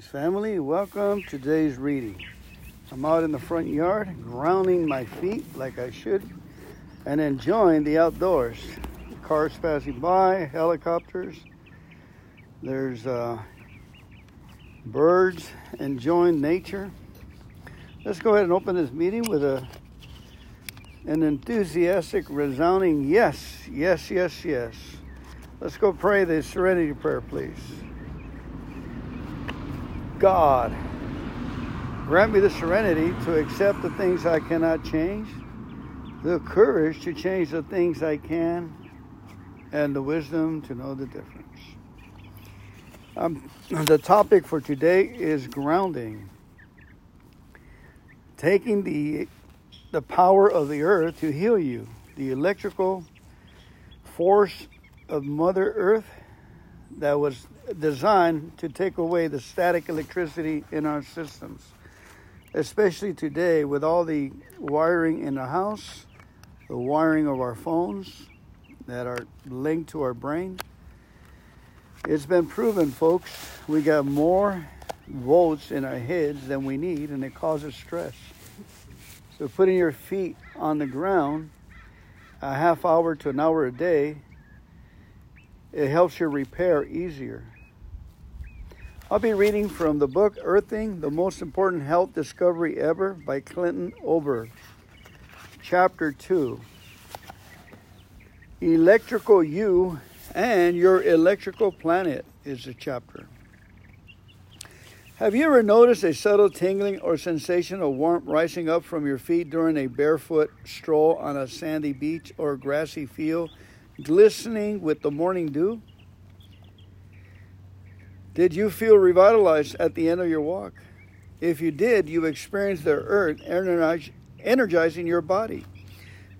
Family, welcome to today's reading. I'm out in the front yard, grounding my feet like I should, and enjoying the outdoors. Cars passing by, helicopters. There's uh, birds enjoying nature. Let's go ahead and open this meeting with a an enthusiastic, resounding yes, yes, yes, yes. Let's go pray the serenity prayer, please. God, grant me the serenity to accept the things I cannot change, the courage to change the things I can, and the wisdom to know the difference. Um, the topic for today is grounding. Taking the, the power of the earth to heal you, the electrical force of Mother Earth that was designed to take away the static electricity in our systems, especially today with all the wiring in the house, the wiring of our phones that are linked to our brain. It's been proven, folks, we got more volts in our heads than we need, and it causes stress. So, putting your feet on the ground a half hour to an hour a day, it helps your repair easier. I'll be reading from the book Earthing, the Most Important Health Discovery Ever by Clinton Ober, Chapter 2 Electrical You and Your Electrical Planet is the chapter. Have you ever noticed a subtle tingling or sensation of warmth rising up from your feet during a barefoot stroll on a sandy beach or grassy field, glistening with the morning dew? Did you feel revitalized at the end of your walk? If you did, you experienced the earth energizing your body.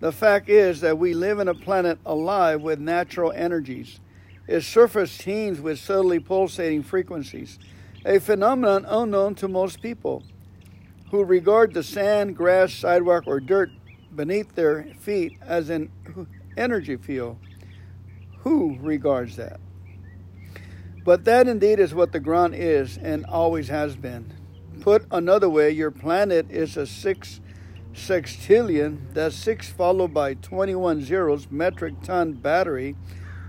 The fact is that we live in a planet alive with natural energies. Its surface teems with subtly pulsating frequencies, a phenomenon unknown to most people who regard the sand, grass, sidewalk, or dirt beneath their feet as an energy field. Who regards that? But that indeed is what the ground is and always has been. Put another way, your planet is a six sextillion, that's six followed by 21 zeros, metric ton battery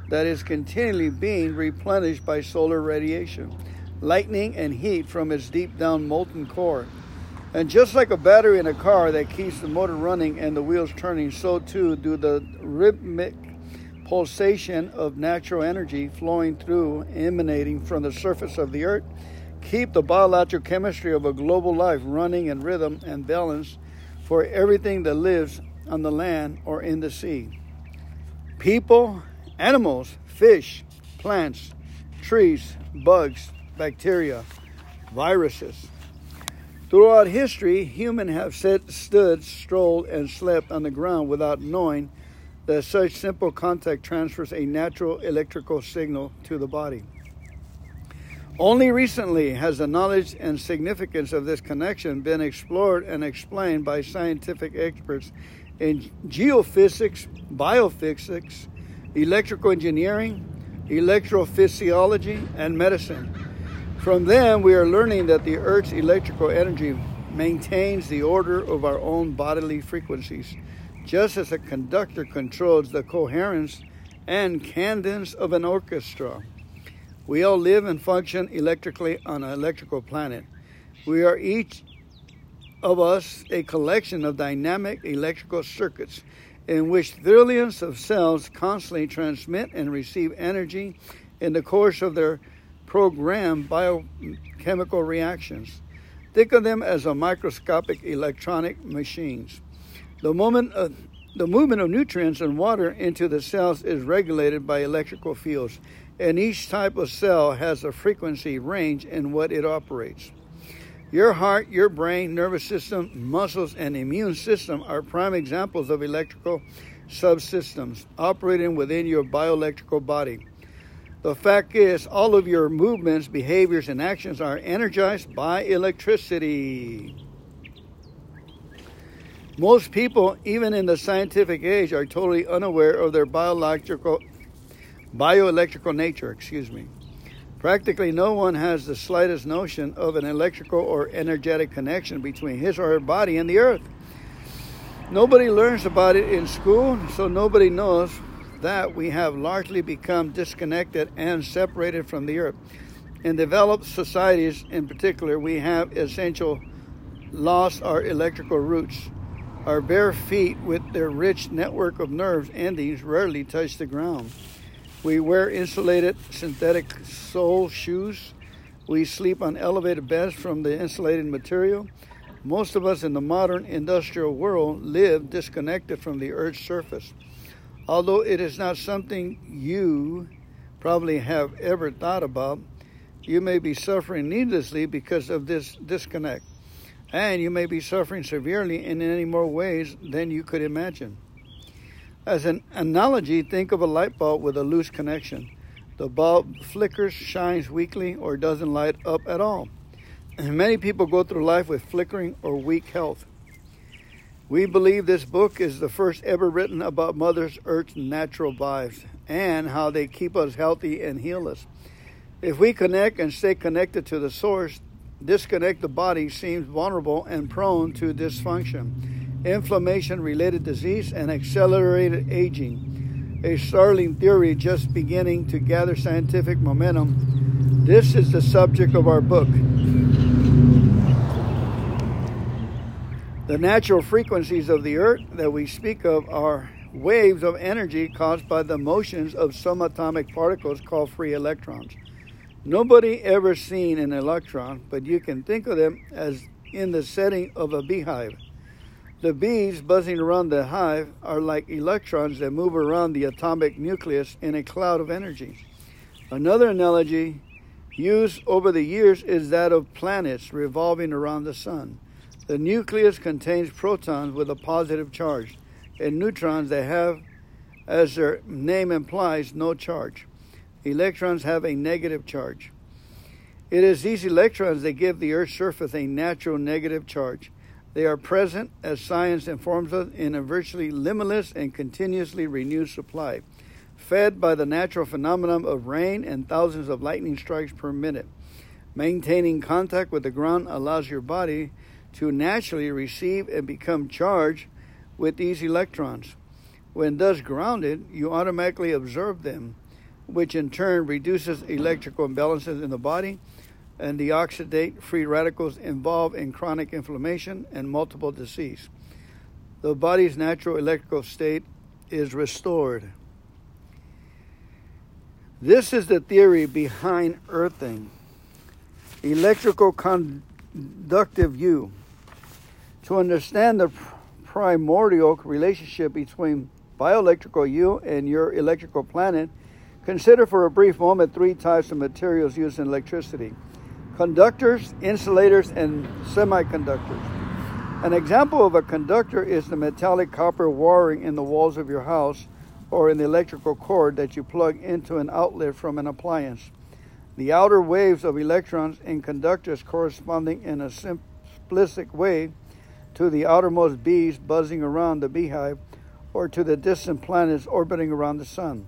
that is continually being replenished by solar radiation, lightning, and heat from its deep down molten core. And just like a battery in a car that keeps the motor running and the wheels turning, so too do the rhythmic pulsation of natural energy flowing through, emanating from the surface of the earth, keep the biological chemistry of a global life running in rhythm and balance for everything that lives on the land or in the sea. People, animals, fish, plants, trees, bugs, bacteria, viruses. Throughout history, humans have sit, stood, strolled, and slept on the ground without knowing that such simple contact transfers a natural electrical signal to the body. Only recently has the knowledge and significance of this connection been explored and explained by scientific experts in geophysics, biophysics, electrical engineering, electrophysiology, and medicine. From them, we are learning that the Earth's electrical energy maintains the order of our own bodily frequencies just as a conductor controls the coherence and cadence of an orchestra. We all live and function electrically on an electrical planet. We are each of us a collection of dynamic electrical circuits in which trillions of cells constantly transmit and receive energy in the course of their programmed biochemical reactions. Think of them as a microscopic electronic machines. The moment of, the movement of nutrients and water into the cells is regulated by electrical fields, and each type of cell has a frequency range in what it operates. Your heart, your brain, nervous system, muscles, and immune system are prime examples of electrical subsystems operating within your bioelectrical body. The fact is, all of your movements, behaviors, and actions are energized by electricity. Most people, even in the scientific age, are totally unaware of their biological, bioelectrical nature. Excuse me. Practically no one has the slightest notion of an electrical or energetic connection between his or her body and the earth. Nobody learns about it in school, so nobody knows that we have largely become disconnected and separated from the earth. In developed societies, in particular, we have essential lost our electrical roots. Our bare feet, with their rich network of nerves endings, rarely touch the ground. We wear insulated synthetic sole shoes. We sleep on elevated beds from the insulated material. Most of us in the modern industrial world live disconnected from the Earth's surface. Although it is not something you probably have ever thought about, you may be suffering needlessly because of this disconnect. And you may be suffering severely in any more ways than you could imagine. As an analogy, think of a light bulb with a loose connection. The bulb flickers, shines weakly, or doesn't light up at all. And many people go through life with flickering or weak health. We believe this book is the first ever written about Mother Earth's natural lives and how they keep us healthy and heal us. If we connect and stay connected to the source, disconnect the body seems vulnerable and prone to dysfunction inflammation related disease, and accelerated aging. A startling theory just beginning to gather scientific momentum. This is the subject of our book. The natural frequencies of the earth that we speak of are waves of energy caused by the motions of subatomic particles called free electrons. Nobody ever seen an electron, but you can think of them as in the setting of a beehive. The bees buzzing around the hive are like electrons that move around the atomic nucleus in a cloud of energy. Another analogy used over the years is that of planets revolving around the sun. The nucleus contains protons with a positive charge and neutrons that have, as their name implies, no charge. Electrons have a negative charge. It is these electrons that give the Earth's surface a natural negative charge. They are present, as science informs us, in a virtually limitless and continuously renewed supply, fed by the natural phenomenon of rain and thousands of lightning strikes per minute. Maintaining contact with the ground allows your body to naturally receive and become charged with these electrons. When thus grounded, you automatically absorb them, which in turn reduces electrical imbalances in the body and the oxidate free radicals involved in chronic inflammation and multiple disease. The body's natural electrical state is restored. This is the theory behind earthing. Electrical conductive you. To understand the primordial relationship between bioelectrical you and your electrical planet, consider for a brief moment three types of materials used in electricity conductors, insulators, and semiconductors. An example of a conductor is the metallic copper wiring in the walls of your house or in the electrical cord that you plug into an outlet from an appliance. The outer waves of electrons in conductors corresponding in a simplistic way to the outermost bees buzzing around the beehive or to the distant planets orbiting around the sun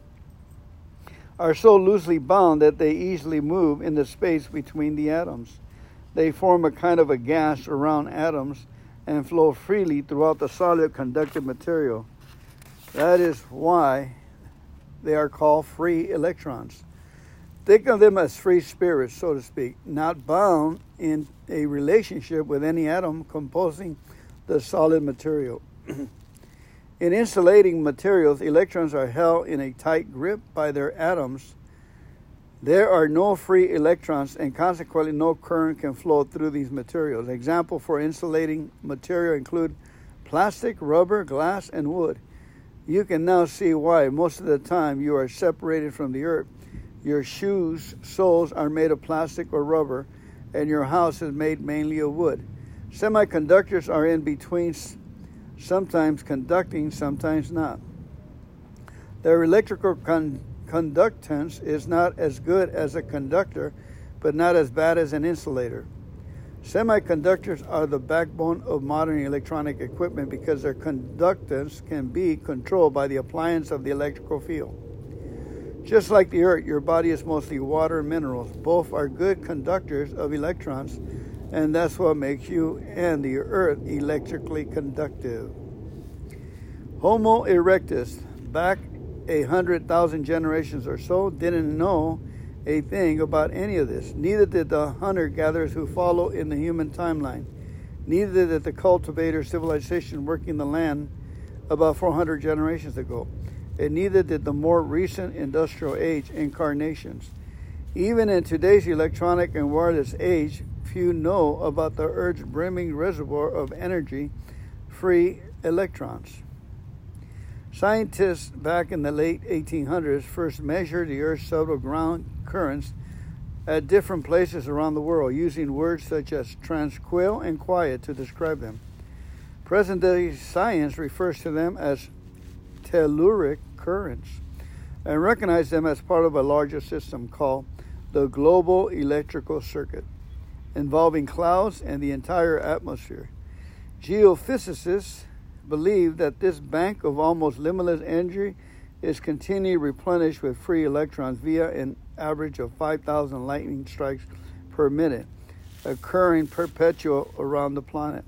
are so loosely bound that they easily move in the space between the atoms. They form a kind of a gas around atoms and flow freely throughout the solid conductive material. That is why they are called free electrons. Think of them as free spirits, so to speak, not bound in a relationship with any atom composing the solid material. In insulating materials, electrons are held in a tight grip by their atoms. There are no free electrons, and consequently, no current can flow through these materials. Example for insulating material include plastic, rubber, glass, and wood. You can now see why most of the time you are separated from the earth. Your shoes, soles are made of plastic or rubber, and your house is made mainly of wood. Semiconductors are in between sometimes conducting, sometimes not. Their electrical con- conductance is not as good as a conductor, but not as bad as an insulator. Semiconductors are the backbone of modern electronic equipment because their conductance can be controlled by the appliance of the electrical field. Just like the earth, your body is mostly water and minerals. Both are good conductors of electrons, and that's what makes you and the earth electrically conductive. Homo erectus, back a hundred thousand generations or so, didn't know a thing about any of this. Neither did the hunter gatherers who follow in the human timeline. Neither did the cultivator civilization working the land about 400 generations ago. And neither did the more recent industrial age incarnations. Even in today's electronic and wireless age, few know about the Earth's brimming reservoir of energy free electrons. Scientists back in the late 1800s first measured the Earth's subtle ground currents at different places around the world using words such as tranquil and quiet to describe them. Present day science refers to them as telluric currents and recognizes them as part of a larger system called the global electrical circuit, involving clouds and the entire atmosphere. Geophysicists believe that this bank of almost limitless energy is continually replenished with free electrons via an average of 5,000 lightning strikes per minute, occurring perpetual around the planet.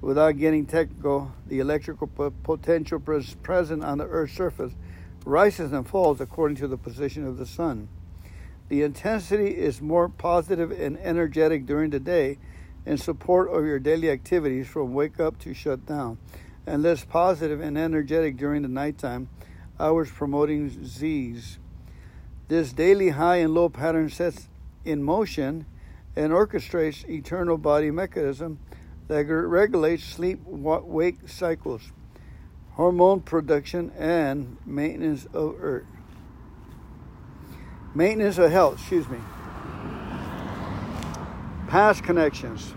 Without getting technical, the electrical potential present on the Earth's surface rises and falls according to the position of the sun. The intensity is more positive and energetic during the day in support of your daily activities from wake up to shut down, and less positive and energetic during the nighttime hours promoting Z's. This daily high and low pattern sets in motion and orchestrates eternal body mechanism that regulates sleep wake cycles, hormone production, and maintenance of earth. Maintenance of health, excuse me. Past connections.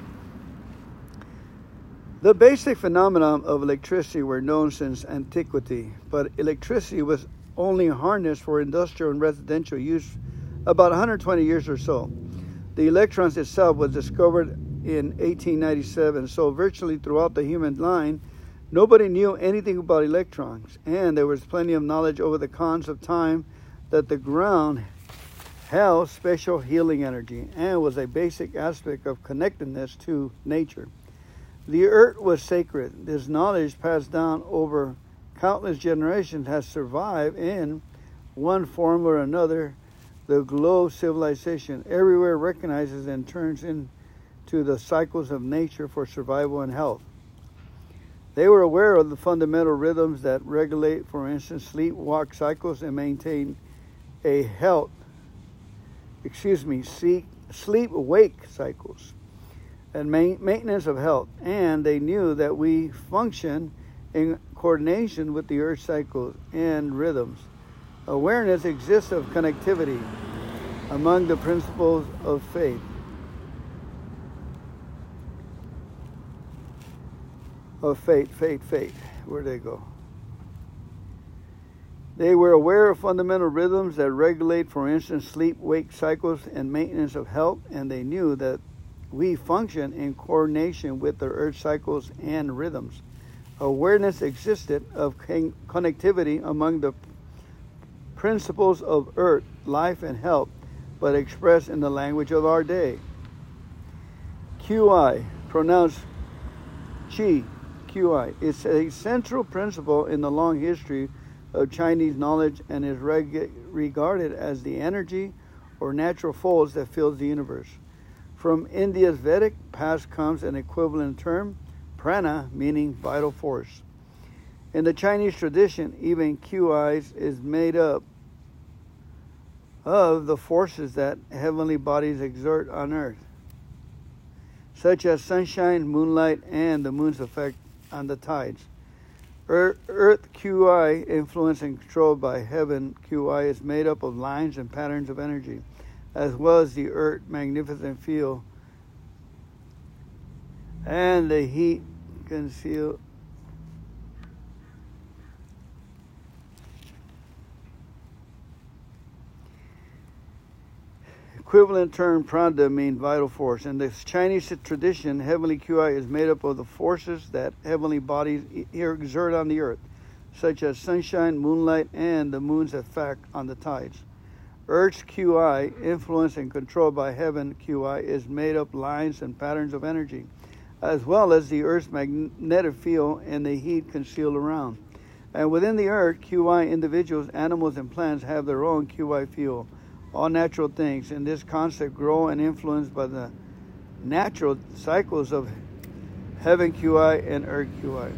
The basic phenomenon of electricity were known since antiquity, but electricity was only harnessed for industrial and residential use about 120 years or so. The electrons itself was discovered in 1897, so virtually throughout the human line, nobody knew anything about electrons, and there was plenty of knowledge over the cons of time that the ground held special healing energy and was a basic aspect of connectedness to nature. The earth was sacred. This knowledge passed down over countless generations has survived in one form or another. The globe civilization everywhere recognizes and turns into the cycles of nature for survival and health. They were aware of the fundamental rhythms that regulate, for instance, sleep walk cycles and maintain a health, excuse me, seek sleep wake cycles and maintenance of health, and they knew that we function in coordination with the earth cycles and rhythms. Awareness exists of connectivity among the principles of faith. Of faith, faith, faith. Where'd they go? They were aware of fundamental rhythms that regulate, for instance, sleep wake cycles and maintenance of health, and they knew that we function in coordination with the earth cycles and rhythms. Awareness existed of connectivity among the principles of earth, life, and health, but expressed in the language of our day. QI, pronounced Qi, QI, is a central principle in the long history of Chinese knowledge and is reg- regarded as the energy or natural force that fills the universe. From India's Vedic past comes an equivalent term, prana, meaning vital force. In the Chinese tradition, even QI is made up of the forces that heavenly bodies exert on earth, such as sunshine, moonlight, and the moon's effect on the tides. Earth QI, influenced and controlled by heaven QI, is made up of lines and patterns of energy as well as the earth magnificent field and the heat concealed equivalent term prana means vital force. In the Chinese tradition, heavenly QI is made up of the forces that heavenly bodies exert on the earth, such as sunshine, moonlight, and the moon's effect on the tides. Earth's QI, influenced and controlled by heaven QI, is made up lines and patterns of energy, as well as the Earth's magnetic field and the heat concealed around. And within the Earth, QI individuals, animals, and plants have their own QI field. All natural things in this concept grow and influenced by the natural cycles of heaven QI and earth QI.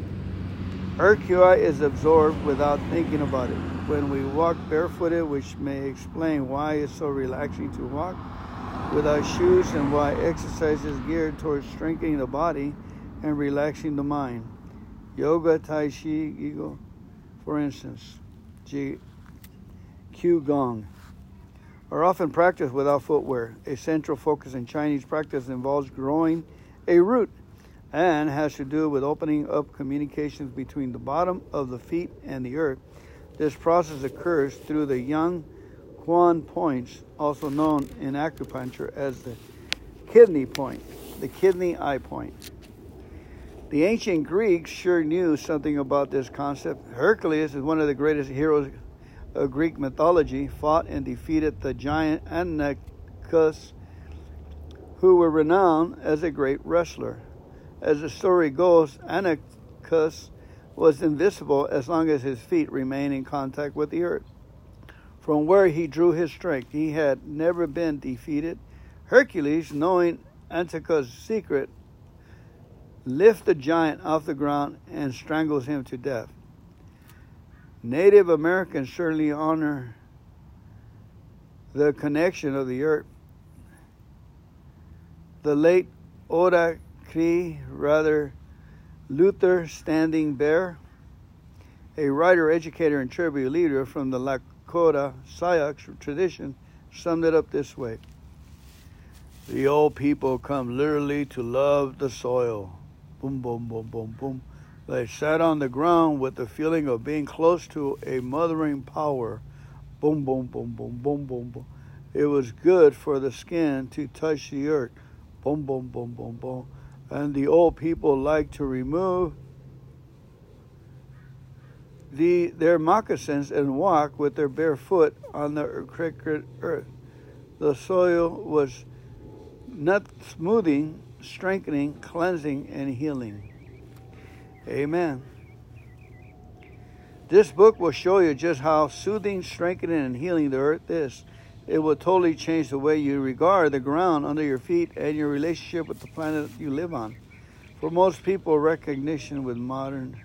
Earth QI is absorbed without thinking about it when we walk barefooted, which may explain why it's so relaxing to walk without shoes and why exercise is geared towards strengthening the body and relaxing the mind. Yoga, Tai Chi, Eagle, for instance, G, Qigong, are often practiced without footwear. A central focus in Chinese practice involves growing a root and has to do with opening up communications between the bottom of the feet and the earth this process occurs through the Yong Quan points, also known in acupuncture as the kidney point, the kidney eye point. The ancient Greeks sure knew something about this concept. Hercules is one of the greatest heroes of Greek mythology, fought and defeated the giant Anacus, who were renowned as a great wrestler. As the story goes, Anacus was invisible as long as his feet remained in contact with the earth. From where he drew his strength, he had never been defeated. Hercules, knowing Antica's secret, lifts the giant off the ground and strangles him to death. Native Americans certainly honor the connection of the earth. The late Oda Cree rather Luther Standing Bear, a writer, educator, and tribute leader from the Lakota Sioux tradition, summed it up this way The old people come literally to love the soil. Boom, boom, boom, boom, boom. They sat on the ground with the feeling of being close to a mothering power. Boom, boom, boom, boom, boom, boom, boom. It was good for the skin to touch the earth. Boom, boom, boom, boom, boom and the old people liked to remove the, their moccasins and walk with their bare foot on the crooked earth. The soil was not smoothing, strengthening, cleansing, and healing. Amen. This book will show you just how soothing, strengthening, and healing the earth is. It will totally change the way you regard the ground under your feet and your relationship with the planet you live on. For most people, recognition with modern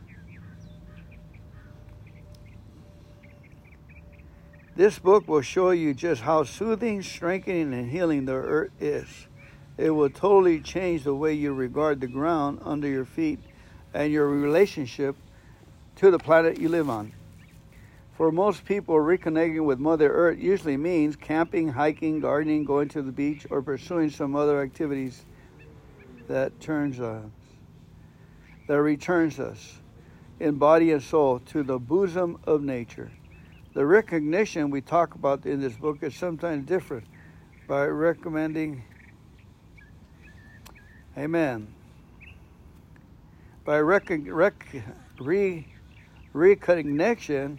This book will show you just how soothing, strengthening, and healing the earth is. It will totally change the way you regard the ground under your feet and your relationship to the planet you live on. For most people, reconnecting with Mother Earth usually means camping, hiking, gardening, going to the beach, or pursuing some other activities that turns us, that returns us in body and soul to the bosom of nature. The recognition we talk about in this book is sometimes different by recommending, Amen. By rec- rec- re- reconnection,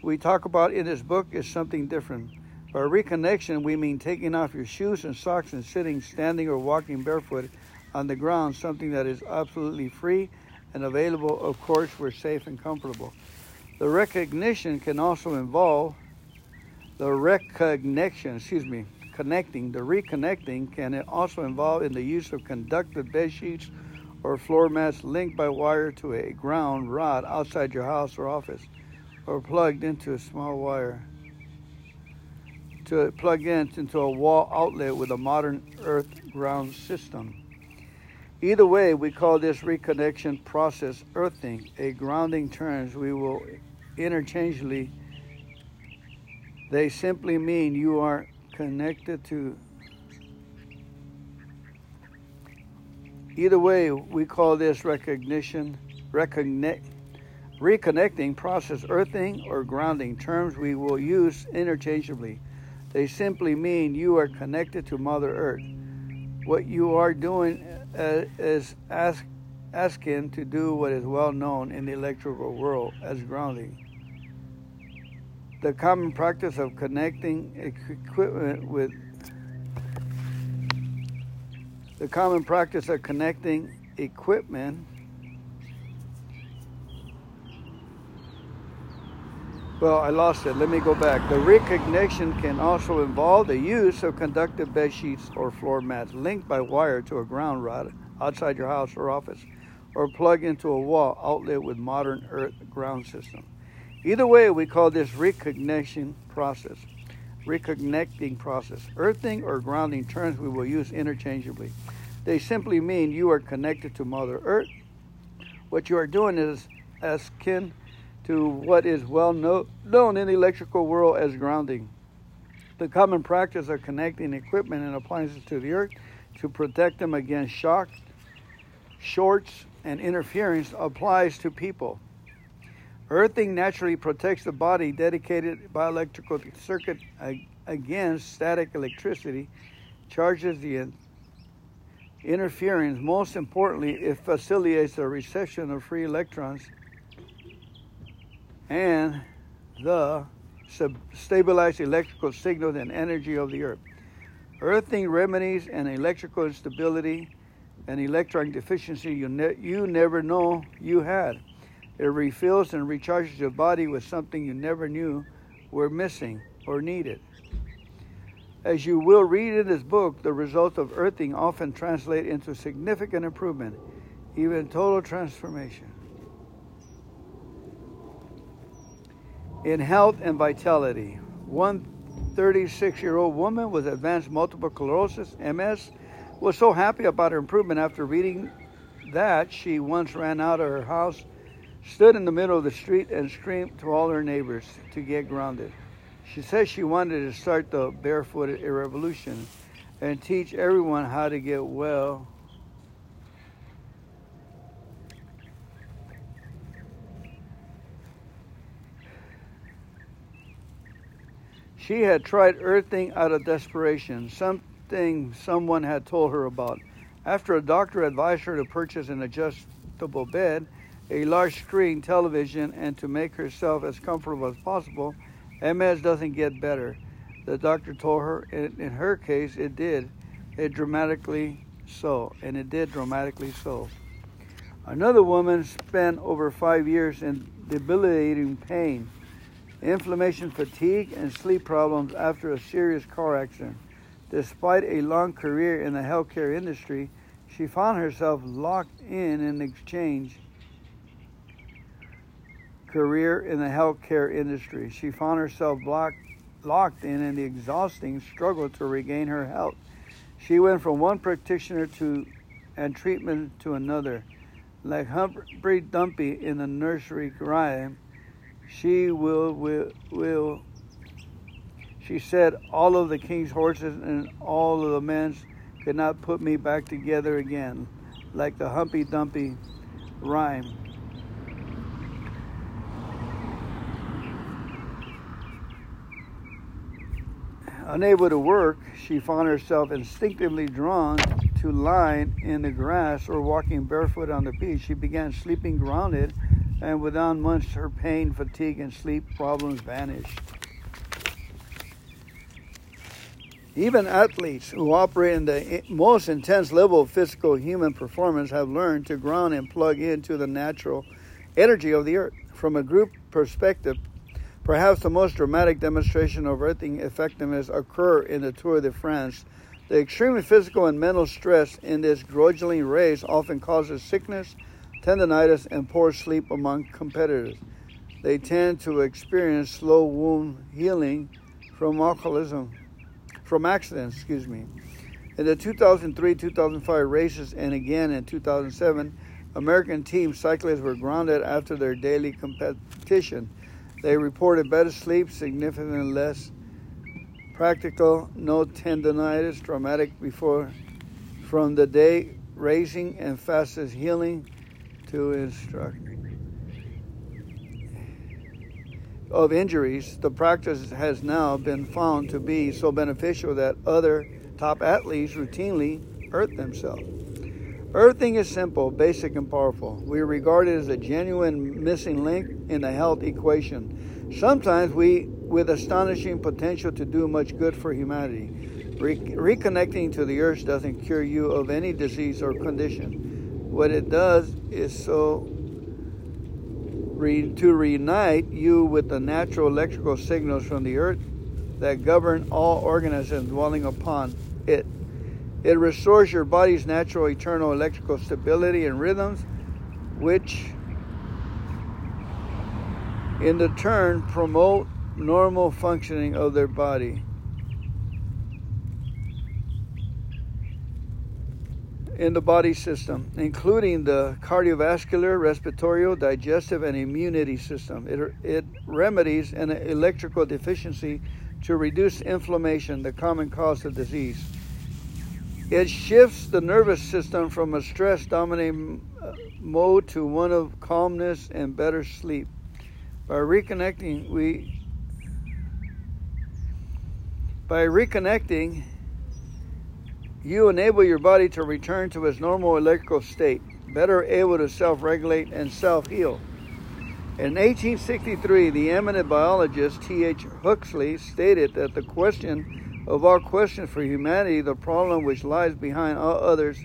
we talk about in this book is something different. By reconnection, we mean taking off your shoes and socks and sitting, standing, or walking barefoot on the ground, something that is absolutely free and available, of course, we're safe and comfortable. The recognition can also involve the reconnection, excuse me, connecting. The reconnecting can also involve in the use of conductive bed sheets or floor mats linked by wire to a ground rod outside your house or office or plugged into a small wire to plug in into a wall outlet with a modern earth ground system. Either way, we call this reconnection process earthing. A grounding terms we will interchangeably they simply mean you are connected to Either way, we call this recognition reconnect Reconnecting process earthing or grounding, terms we will use interchangeably. They simply mean you are connected to Mother Earth. What you are doing uh, is ask, asking to do what is well known in the electrical world as grounding. the common practice of connecting equipment with the common practice of connecting equipment Well, I lost it. Let me go back. The reconnection can also involve the use of conductive bed sheets or floor mats linked by wire to a ground rod outside your house or office, or plug into a wall outlet with modern earth ground system. Either way, we call this reconnection process, reconnecting process. Earthing or grounding terms we will use interchangeably. They simply mean you are connected to Mother Earth. What you are doing is as kin to what is well known in the electrical world as grounding. The common practice of connecting equipment and appliances to the earth to protect them against shock, shorts, and interference applies to people. Earthing naturally protects the body dedicated by electrical circuit against static electricity, charges the interference. Most importantly, it facilitates the reception of free electrons and the stabilized electrical signals and energy of the earth. Earthing remedies and electrical instability and electron deficiency you, ne- you never know you had. It refills and recharges your body with something you never knew were missing or needed. As you will read in this book, the results of earthing often translate into significant improvement, even total transformation. In health and vitality, one 36 year old woman with advanced multiple sclerosis, MS, was so happy about her improvement after reading that she once ran out of her house stood in the middle of the street and screamed to all her neighbors to get grounded. She said she wanted to start the barefooted revolution and teach everyone how to get well. She had tried earthing out of desperation, something someone had told her about. After a doctor advised her to purchase an adjustable bed, a large screen television and to make herself as comfortable as possible, MS doesn't get better. The doctor told her, in, in her case, it did. It dramatically so, and it did dramatically so. Another woman spent over five years in debilitating pain, inflammation, fatigue, and sleep problems after a serious car accident. Despite a long career in the healthcare industry, she found herself locked in an exchange career in the healthcare industry. She found herself blocked, locked in in the exhausting struggle to regain her health. She went from one practitioner to and treatment to another. Like Humphrey Dumpy in the nursery rhyme, she will, will, will, she said, all of the king's horses and all of the men's could not put me back together again, like the Humpy Dumpy rhyme. Unable to work, she found herself instinctively drawn to lying in the grass or walking barefoot on the beach. She began sleeping grounded, and within months, her pain, fatigue, and sleep problems vanished. Even athletes who operate in the most intense level of physical human performance have learned to ground and plug into the natural energy of the earth. From a group perspective, Perhaps the most dramatic demonstration of earthing effectiveness occur in the Tour de France. The extreme physical and mental stress in this grueling race often causes sickness, tendonitis, and poor sleep among competitors. They tend to experience slow wound healing from alcoholism, from accidents, excuse me. In the 2003-2005 races and again in 2007, American team cyclists were grounded after their daily competition. They reported better sleep, significantly less practical, no tendonitis, traumatic before from the day raising and fastest healing to instruction of injuries. The practice has now been found to be so beneficial that other top athletes routinely hurt themselves. Earthing is simple, basic, and powerful. We regard it as a genuine missing link in the health equation. Sometimes we with astonishing potential to do much good for humanity. Re- reconnecting to the earth doesn't cure you of any disease or condition. What it does is so re- to reunite you with the natural electrical signals from the earth that govern all organisms dwelling upon it. It restores your body's natural eternal electrical stability and rhythms, which in the turn promote normal functioning of their body. in the body system, including the cardiovascular, respiratory, digestive, and immunity system. It, it remedies an electrical deficiency to reduce inflammation, the common cause of disease. It shifts the nervous system from a stress dominating uh, mode to one of calmness and better sleep. By reconnecting, we by reconnecting, you enable your body to return to its normal electrical state, better able to self regulate and self heal. In 1863, the eminent biologist T.H. Huxley stated that the question of all questions for humanity, the problem which lies behind all others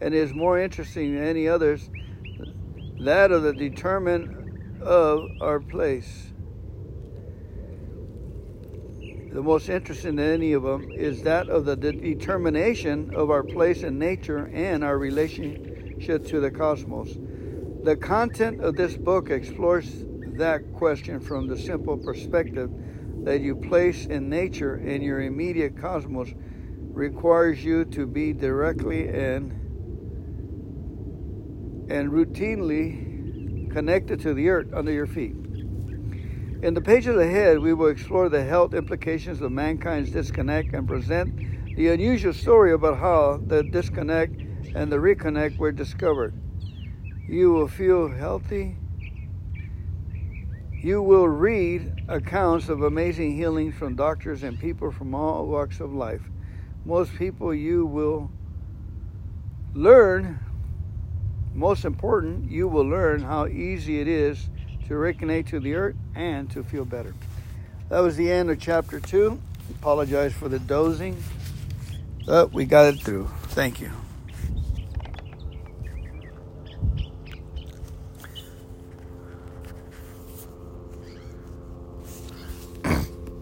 and is more interesting than any others, that of the determinant of our place the most interesting in any of them is that of the determination of our place in nature and our relationship to the cosmos. The content of this book explores that question from the simple perspective that you place in nature in your immediate cosmos requires you to be directly and and routinely connected to the earth under your feet. In the pages ahead, we will explore the health implications of mankind's disconnect and present the unusual story about how the disconnect and the reconnect were discovered. You will feel healthy. You will read accounts of amazing healings from doctors and people from all walks of life. Most people you will learn, most important, you will learn how easy it is to reconnect to the earth and to feel better. That was the end of chapter two. Apologize for the dozing, but we got it through. Thank you.